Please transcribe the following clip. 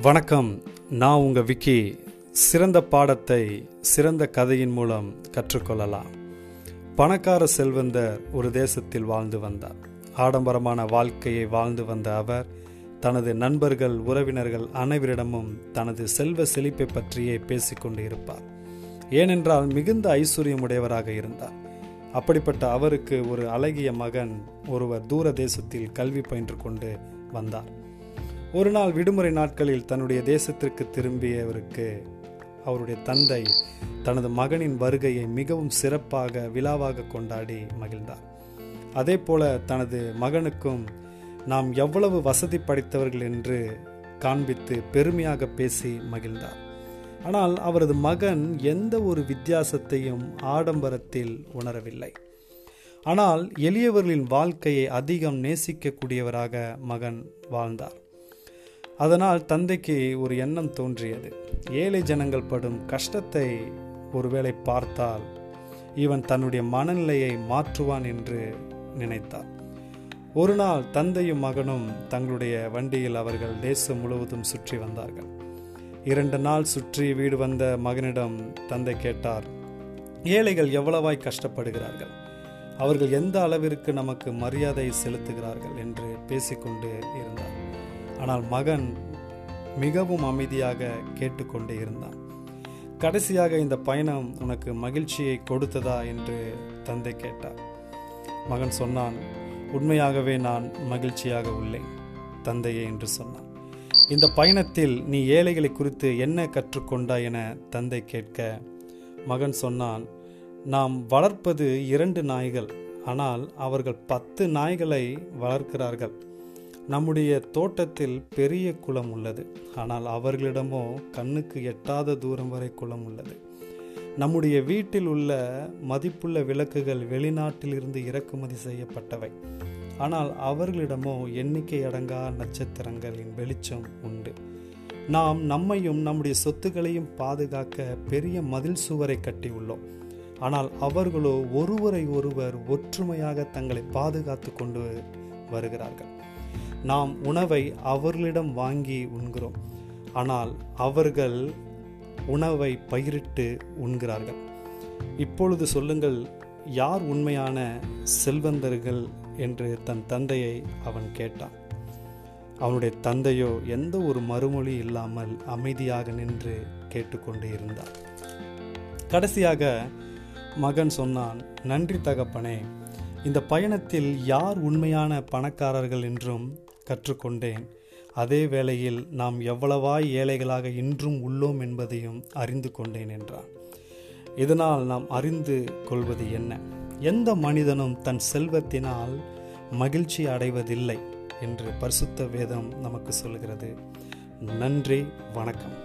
வணக்கம். நான் உங்கள் விக்கி. சிறந்த பாடத்தை சிறந்த கதையின் மூலம் கற்றுக்கொள்ளலாம். பணக்கார செல்வந்தர் ஒரு தேசத்தில் வாழ்ந்து வந்தார். ஆடம்பரமான வாழ்க்கையை வாழ்ந்து வந்த அவர் தனது நண்பர்கள் உறவினர்கள் அனைவரிடமும் தனது செல்வ செழிப்பை பற்றியே பேசிக்கொண்டு இருப்பார். ஏனென்றால் மிகுந்த ஐஸ்வர்யமுடையவராக இருந்தார். அப்படிப்பட்ட அவருக்கு ஒரு அழகிய மகன் ஒருவர் தூர தேசத்தில் கல்வி பயின்று கொண்டு வந்தார். ஒரு நாள் விடுமுறை நாட்களில் தன்னுடைய தேசத்திற்கு திரும்பியவருக்கு அவருடைய தந்தை தனது மகனின் வருகையை மிகவும் சிறப்பாக விழாவாக கொண்டாடி மகிழ்ந்தார். அதே போல தனது மகனுக்கும் நாம் எவ்வளவு வசதி படைத்தவர்கள் என்று காண்பித்து பெருமையாக பேசி மகிழ்ந்தார். ஆனால் அவரது மகன் எந்த ஒரு வித்தியாசத்தையும் ஆடம்பரத்தில் உணரவில்லை. ஆனால் எளியவர்களின் வாழ்க்கையை அதிகம் நேசிக்கக்கூடியவராக மகன் வாழ்ந்தார். அதனால் தந்தைக்கு ஒரு எண்ணம் தோன்றியது. ஏழை ஜனங்கள் படும் கஷ்டத்தை ஒருவேளை பார்த்தால் இவன் தன்னுடைய மனநிலையை மாற்றுவான் என்று நினைத்தார். ஒரு நாள் தந்தையும் மகனும் தங்களுடைய வண்டியில் அவர்கள் தேசம் முழுவதும் சுற்றி வந்தார்கள். இரண்டு நாள் சுற்றி வீடு வந்த மகனிடம் தந்தை கேட்டார் ஏழைகள் எவ்வளவாய் கஷ்டப்படுகிறார்கள்? அவர்கள் எந்த அளவிற்கு நமக்கு மரியாதை செலுத்துகிறார்கள்? என்று பேசிக்கொண்டு இருந்தார். ஆனால் மகன் மிகவும் அமைதியாக கேட்டுக்கொண்டே இருந்தான். கடைசியாக இந்த பயணம் உனக்கு மகிழ்ச்சியை கொடுத்ததா என்று தந்தை கேட்டார். மகன் சொன்னான் உண்மையாகவே நான் மகிழ்ச்சியாக உள்ளேன் தந்தையே என்று சொன்னான். இந்த பயணத்தில் நீ ஏழைகளை குறித்து என்ன கற்றுக்கொண்டாய் என தந்தை கேட்க மகன் சொன்னான் நாம் வளர்ப்பது இரண்டு நாய்கள் ஆனால் அவர்கள் பத்து நாய்களை வளர்க்கிறார்கள். நம்முடைய தோட்டத்தில் பெரிய குளம் உள்ளது. ஆனால் அவர்களிடமோ கண்ணுக்கு எட்டாத தூரம் வரை குளம் உள்ளது. நம்முடைய வீட்டில் உள்ள மதிப்புள்ள விளக்குகள் வெளிநாட்டிலிருந்து இறக்குமதி செய்யப்பட்டவை. ஆனால் அவர்களிடமோ எண்ணிக்கை அடங்கா நட்சத்திரங்களின் வெளிச்சம் உண்டு. நாம் நம்மையும் நம்முடைய சொத்துக்களையும் பாதுகாக்க பெரிய மதில் சுவரை கட்டியுள்ளோம் ஆனால் அவர்களோ ஒருவரை ஒருவர் ஒற்றுமையாக தங்களை பாதுகாத்து கொண்டு வருகிறார்கள். நாம் உணவை அவர்களிடம் வாங்கி உண்கிறோம். ஆனால் அவர்கள் உணவை பயிரிட்டு உண்கிறார்கள். இப்பொழுது சொல்லுங்கள் யார் உண்மையான செல்வந்தர்கள் என்று தன் தந்தையை அவன் கேட்டான். அவனுடைய தந்தையோ எந்த ஒரு மறுமொழி இல்லாமல் அமைதியாக நின்று கேட்டுக்கொண்டு இருந்தார் கடைசியாக மகன் சொன்னான் நன்றி தகப்பனே இந்த பயணத்தில் யார் உண்மையான பணக்காரர்கள் என்றும் கற்றுக்கொண்டேன். அதே வேளையில் நாம் எவ்வளவாய் ஏழைகளாக இன்றும் உள்ளோம் என்பதையும் அறிந்து கொண்டேன் என்றான். இதனால் நாம் அறிந்து கொள்வது என்ன? எந்த மனிதனும் தன் செல்வத்தினால் மகிழ்ச்சி அடைவதில்லை என்று பரிசுத்த வேதம் நமக்கு சொல்கிறது நன்றி வணக்கம்.